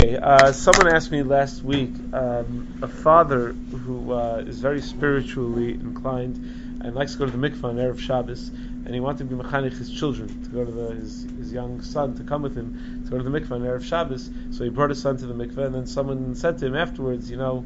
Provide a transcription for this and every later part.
Uh, someone asked me last week, um, a father who uh, is very spiritually inclined and likes to go to the mikvah on Erev Shabbos, and he wanted to be mechanich his children, to go to the, his, his young son to come with him, to go to the mikvah on Erev Shabbos. So he brought his son to the mikvah, and then someone said to him afterwards, you know,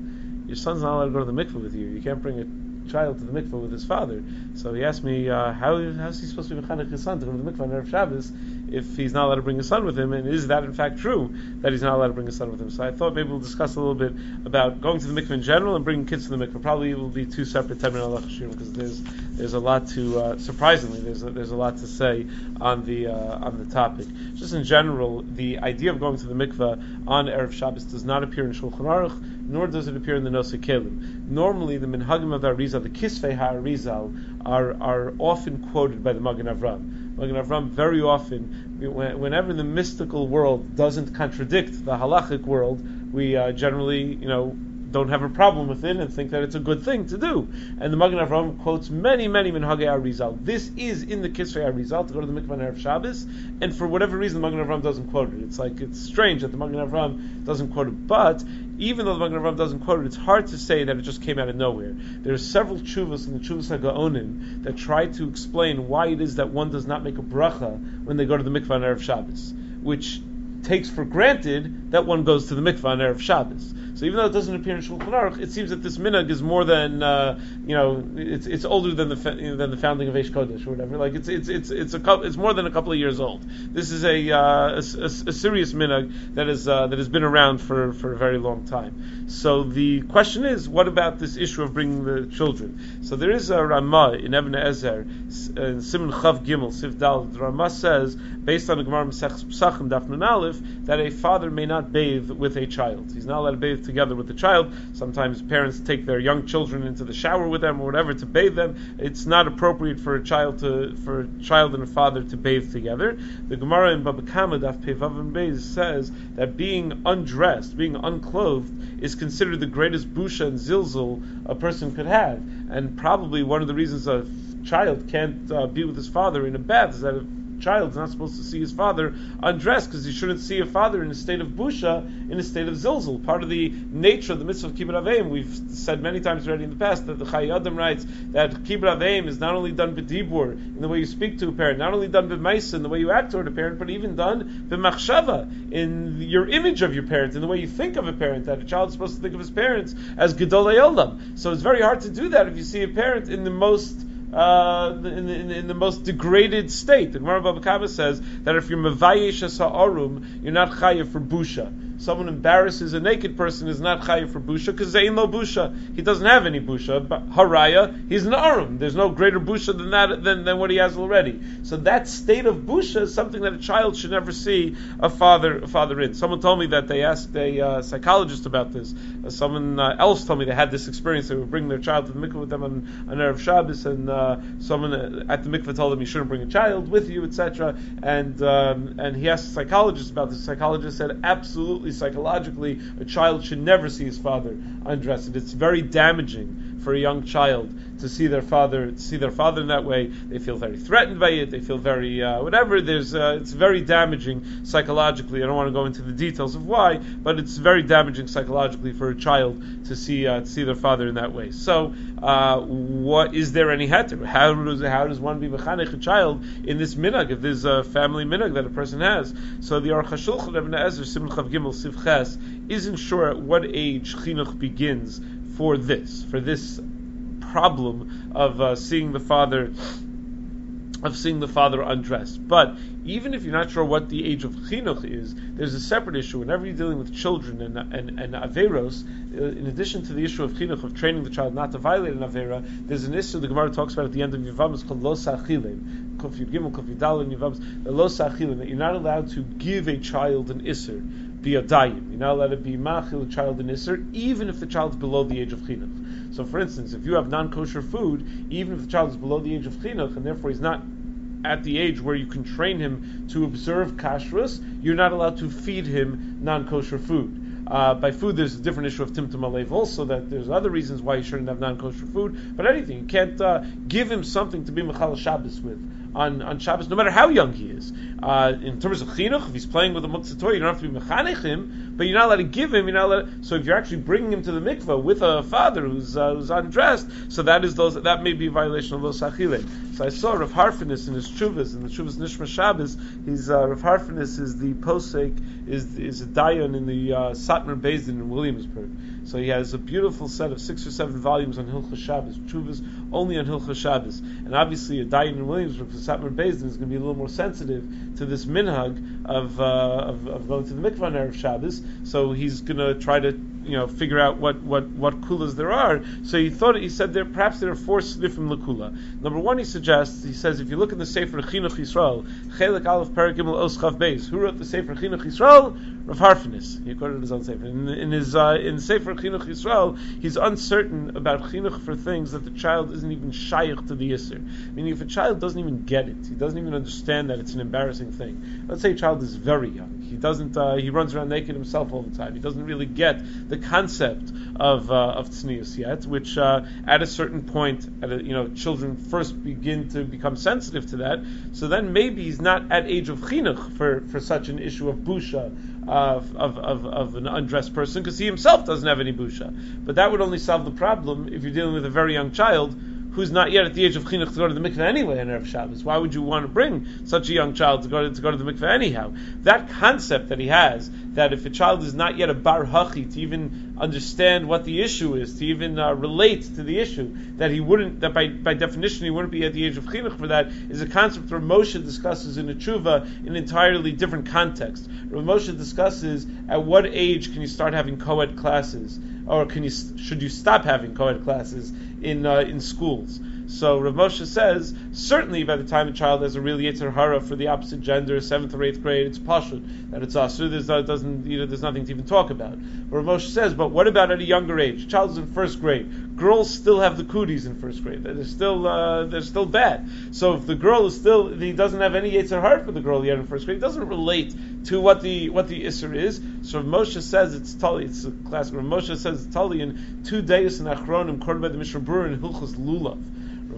your son's not allowed to go to the mikvah with you. You can't bring a child to the mikvah with his father. So he asked me, uh, how, how's he supposed to be mechanich his son to go to the mikvah on Erev Shabbos if he's not allowed to bring his son with him, and is that in fact true that he's not allowed to bring his son with him? So I thought maybe we'll discuss a little bit about going to the mikveh in general and bringing kids to the mikveh. Probably it will be two separate ten minute because there's there's a lot to uh, surprisingly there's a, there's a lot to say on the uh, on the topic. Just in general, the idea of going to the mikveh on erev Shabbos does not appear in Shulchan Aruch, nor does it appear in the Nosei Kelim. Normally, the minhagim of the Arizal, the Kisvei HaArizal, are are often quoted by the Magen Avram. Magen Avram very often, whenever the mystical world doesn't contradict the halachic world, we uh, generally, you know, don't have a problem with it and think that it's a good thing to do. And the Magen Avram quotes many, many Minhagei Arizal. This is in the Kisvei Arizal to go to the Mikvah Erev Shabbos, and for whatever reason the Magen Avram doesn't quote it. It's like it's strange that the Magen Avram doesn't quote it, but even though the Magen Avram doesn't quote it, it's hard to say that it just came out of nowhere. There are several chuvas in the Chuvas HaGaonim that try to explain why it is that one does not make a bracha when they go to the Mikvah Erev Shabbos, which takes for granted that one goes to the mikvah on Erev Shabbos. So even though it doesn't appear in Shulchan Aruch, it seems that this minhag is more than uh, you know, it's it's older than the than the founding of Eish Kodesh or whatever. Like it's it's it's it's a it's more than a couple of years old. This is a uh, a, a, a, serious minhag that is uh, that has been around for, for a very long time. So the question is, what about this issue of bringing the children? So there is a Ramah in Ibn Ezer, in Simon Chav Gimel Sif Dal. The Ramah says, based on the Gemara Pesachim Daf Nun Aleph, that a father may not bathe with a child. He's not allowed to bathe together with the child. Sometimes parents take their young children into the shower with them or whatever to bathe them. It's not appropriate for a child to for a child and a father to bathe together. The Gemara in Baba Kama Daf Pevav Beis says that being undressed, being unclothed, is considered the greatest busha and zilzul a person could have, and probably one of the reasons a child can't uh, be with his father in a bath is that child is not supposed to see his father undressed because he shouldn't see a father in a state of busha, in a state of zilzul. Part of the nature of the mitzvah of kibbut aveim, we've said many times already in the past that the Chayei Adam writes that kibbut aveim is not only done b'dibur in the way you speak to a parent, not only done b'maisa in the way you act toward a parent, but even done b'machshava in your image of your parent, in the way you think of a parent. That a child is supposed to think of his parents as gedolei olam. So it's very hard to do that if you see a parent in the most uh, in, in, in, the most degraded state. The Gemara Baba says that if you're mevayish arum, you're not chayiv for busha someone embarrasses a naked person is not chayiv for busha because ain't no busha. He doesn't have any busha. But haraya, he's an arum. There's no greater busha than that than, than what he has already. So that state of busha is something that a child should never see a father a father in. Someone told me that they asked a uh, psychologist about this. Uh, someone uh, else told me they had this experience. They would bring their child to the mikveh with them on, on erev Shabbos, and uh, someone uh, at the mikveh told them you shouldn't bring a child with you, etc. And um, and he asked a psychologist about this. The psychologist said absolutely psychologically, a child should never see his father undressed. It's very damaging for a young child to see their father see their father in that way. They feel very threatened by it. They feel very uh, whatever. There's uh, it's very damaging psychologically. I don't want to go into the details of why, but it's very damaging psychologically for a child to see uh, to see their father in that way. So, uh, what is there any heter? How does how does one be mechanech a child in this minhag if there's a family minhag that a person has? So the Aruch HaShulchan Chav Gimel Siv Ches isn't sure at what age chinuch begins for this for this problem of uh, seeing the father of seeing the father undressed. But even if you're not sure what the age of chinuch is, there's a separate issue. Whenever you're dealing with children and and, and averos, uh, in addition to the issue of chinuch of training the child not to violate an avera, there's an issue the Gemara talks about at the end of Yevamos called lo sachilim, kofid gimel kofid dalin Yevamos, the lo sachilim that you're not allowed to give a child an isser be a dayim. You're not allowed to be machil a child in isser, even if the child's below the age of chinuch. So, for instance, if you have non-kosher food, even if the child is below the age of chinuch and therefore he's not at the age where you can train him to observe kashrus, you're not allowed to feed him non-kosher food. Uh, by food, there's a different issue of timtum alev also, that there's other reasons why you shouldn't have non-kosher food, but anything. You can't uh, give him something to be mechal Shabbos with on, on Shabbos, no matter how young he is. Uh, in terms of chinuch, if he's playing with a muktzah toy, you don't have to be mechanech him, but you're not allowed to give him. You're not allowed. So if you're actually bringing him to the mikvah with a father who's uh, who's undressed, so that is those that may be a violation of those achile. So I saw Rav Harfenes in his chuvas in the chuvas Nishma Shabbos. He's uh, Rav Harfenes is the posek is is a dayan in the uh, Satmar Bezdin in Williamsburg. So he has a beautiful set of six or seven volumes on Hilchah Shabbos, Chuvas only on Hilchah Shabbos. And obviously a Dayan in Williamsburg for Satmar Bezdin is going to be a little more sensitive to this minhag of, uh, of, of, going to the mikvah on Erev Shabbos. So he's going to try to you know figure out what what what kulas there are. So he thought he said there perhaps there are four snifim lakula. Number one, he suggests he says if you look in the Sefer Chinuch Yisrael, Chelik Aleph Beis, who wrote the Sefer Chinuch Yisrael? Rav Harfenes. He quoted his own Sefer. In, in his uh, in Sefer Chinuch Yisrael, he's uncertain about chinuch for things that the child isn't even shaykh to the yisr. Meaning, if a child doesn't even get it, he doesn't even understand that it's an embarrassing thing. Let's say a child is very young. He doesn't. Uh, he runs around naked himself all the time. He doesn't really get the concept of uh, of tznius yet, which uh, at a certain point, at a, you know, children first begin to become sensitive to that. So then maybe he's not at age of chinuch for, for such an issue of busha of, of, of, of an undressed person because he himself doesn't have any busha. But that would only solve the problem if you're dealing with a very young child who's not yet at the age of chinuch to go to the mikveh anyway on Erev Shabbos. Why would you want to bring such a young child to go to, to go to the mikveh anyhow? That concept that he has, that if a child is not yet a bar hachi to even understand what the issue is, to even uh, relate to the issue, that he wouldn't, that by, by definition he wouldn't be at the age of chinuch for that, is a concept where Moshe discusses in a tshuva in an entirely different context. Rav Moshe discusses at what age can you start having co-ed classes, or can you should you stop having co-ed classes in uh, in schools. So Rav Moshe says certainly by the time a child has a real yetzer hara for the opposite gender, seventh or eighth grade, it's pashut that it's asur. There's uh, doesn't you know there's nothing to even talk about. But Rav Moshe says, but what about at a younger age? Child is in first grade. Girls still have the cooties in first grade. They're still uh, they're still bad. So if the girl is still he doesn't have any yetzer hara for the girl yet in first grade, it doesn't relate to what the what the isser is. So Rav Moshe says it's tali. It's a classic. Rav Moshe says it's tali in two days in Achronim, quoted by the Mishnah Berurah in Hilchos Lulav.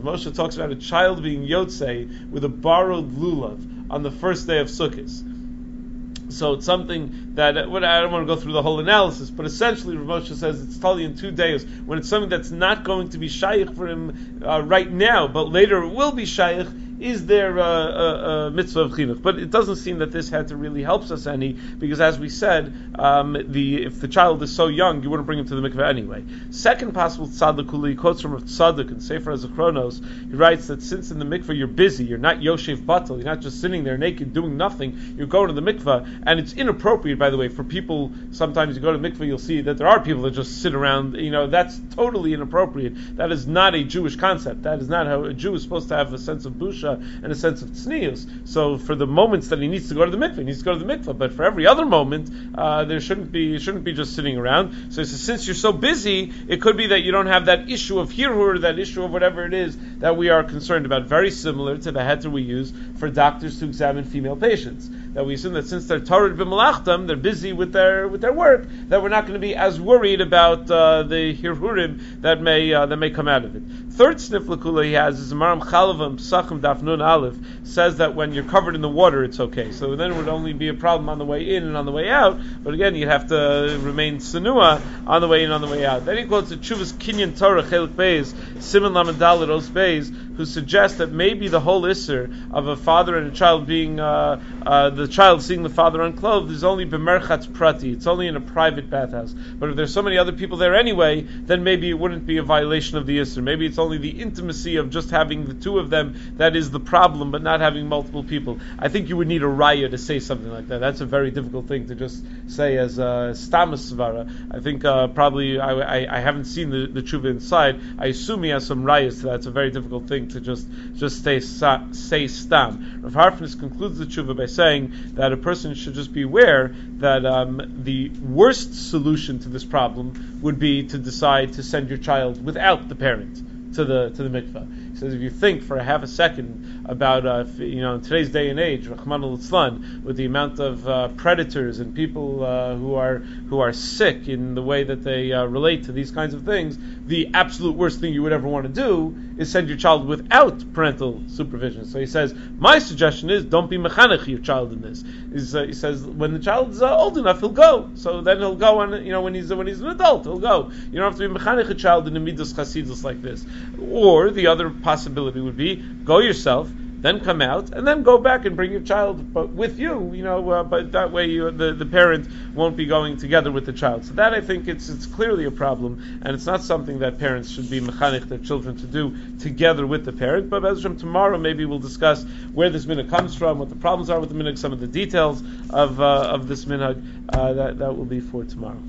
Moshe talks about a child being yotze with a borrowed lulav on the first day of Sukkot. So it's something that I don't want to go through the whole analysis, but essentially Rav Moshe says it's totally in two days when it's something that's not going to be shaykh for him uh, right now, but later it will be shaykh is there a, a, a, mitzvah of chinuch? But it doesn't seem that this had to really helps us any, because as we said, um, the if the child is so young, you wouldn't bring him to the mikveh anyway. Second possible tzaddik he quotes from tzaddik and Sefer Chronos. He writes that since in the mikveh you're busy, you're not yoshev batal, you're not just sitting there naked doing nothing. You're going to the mikveh, and it's inappropriate, by the way, for people. Sometimes you go to mikveh, you'll see that there are people that just sit around. You know, that's totally inappropriate. That is not a Jewish concept. That is not how a Jew is supposed to have a sense of busha and a sense of tznius. So for the moments that he needs to go to the mikveh, he needs to go to the mikveh. But for every other moment, uh, there shouldn't be shouldn't be just sitting around. So since you're so busy, it could be that you don't have that issue of hirhur, that issue of whatever it is that we are concerned about. Very similar to the heter we use for doctors to examine female patients. That we assume that since they're tarid b'malachtam, they're busy with their with their work, that we're not going to be as worried about uh, the hirurim that may uh, that may come out of it. Third sniff he has is Maram Chalavam Psachim Dafnun Aleph says that when you're covered in the water, it's okay. So then it would only be a problem on the way in and on the way out. But again, you'd have to remain sanua on the way in and on the way out. Then he quotes the Chuvas Kinyan Torah Chelik Beis Simon Lamandalit Os Beis, who suggests that maybe the whole isser of a father and a child being uh, uh, the child seeing the father unclothed is only b'merchatz prati. It's only in a private bathhouse. But if there's so many other people there anyway, then maybe it wouldn't be a violation of the isser. Maybe it's only the intimacy of just having the two of them that is the problem, but not having multiple people. I think you would need a raya to say something like that. That's a very difficult thing to just say as a stamas svara. I think uh, probably I, I, I, haven't seen the, tshuva inside. I assume he has some rayas to that. It's a very difficult thing to just just say say stam. Rav Harfenes concludes the tshuva by saying that a person should just be aware that um, the worst solution to this problem would be to decide to send your child without the parent to the to the mikveh. He says if you think for a half a second about uh, you know today's day and age, Rahman al with the amount of uh, predators and people uh, who are who are sick in the way that they uh, relate to these kinds of things, the absolute worst thing you would ever want to do is send your child without parental supervision. So he says, my suggestion is don't be mechanech your child in this. Uh, he says when the child's uh, old enough, he'll go. So then he'll go on. You know when he's when he's an adult, he'll go. You don't have to be mechanech a child in a midas chasidus like this. Or the other possibility would be go yourself then come out, and then go back and bring your child with you, you know, uh, but that way you, the, the parent won't be going together with the child. So that I think it's, it's clearly a problem, and it's not something that parents should be mechanich their children to do together with the parent, but as from tomorrow maybe we'll discuss where this minhag comes from, what the problems are with the minhag, some of the details of, uh, of this minhag, uh, that, that will be for tomorrow.